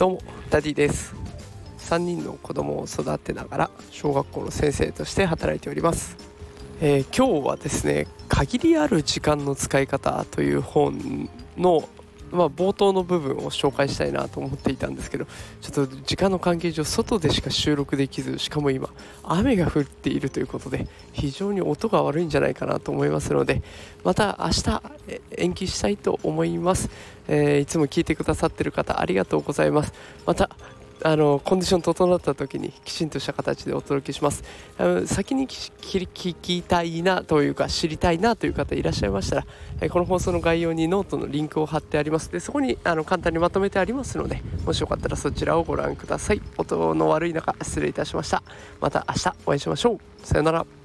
どうもダディです。3人の子供を育てながら小学校の先生として働いております、えー、今日はですね限りある時間の使い方という本のまあ、冒頭の部分を紹介したいなと思っていたんですけどちょっと時間の関係上外でしか収録できずしかも今雨が降っているということで非常に音が悪いんじゃないかなと思いますのでまた明日延期したいと思います、えー、いつも聞いてくださってる方ありがとうございます。またあのコンディション整った時にきちんとした形でお届けします。先に聞きたいなというか知りたいなという方いらっしゃいましたら、えこの放送の概要にノートのリンクを貼ってあります。でそこにあの簡単にまとめてありますのでもしよかったらそちらをご覧ください。音の悪い中失礼いたしました。また明日お会いしましょう。さよなら。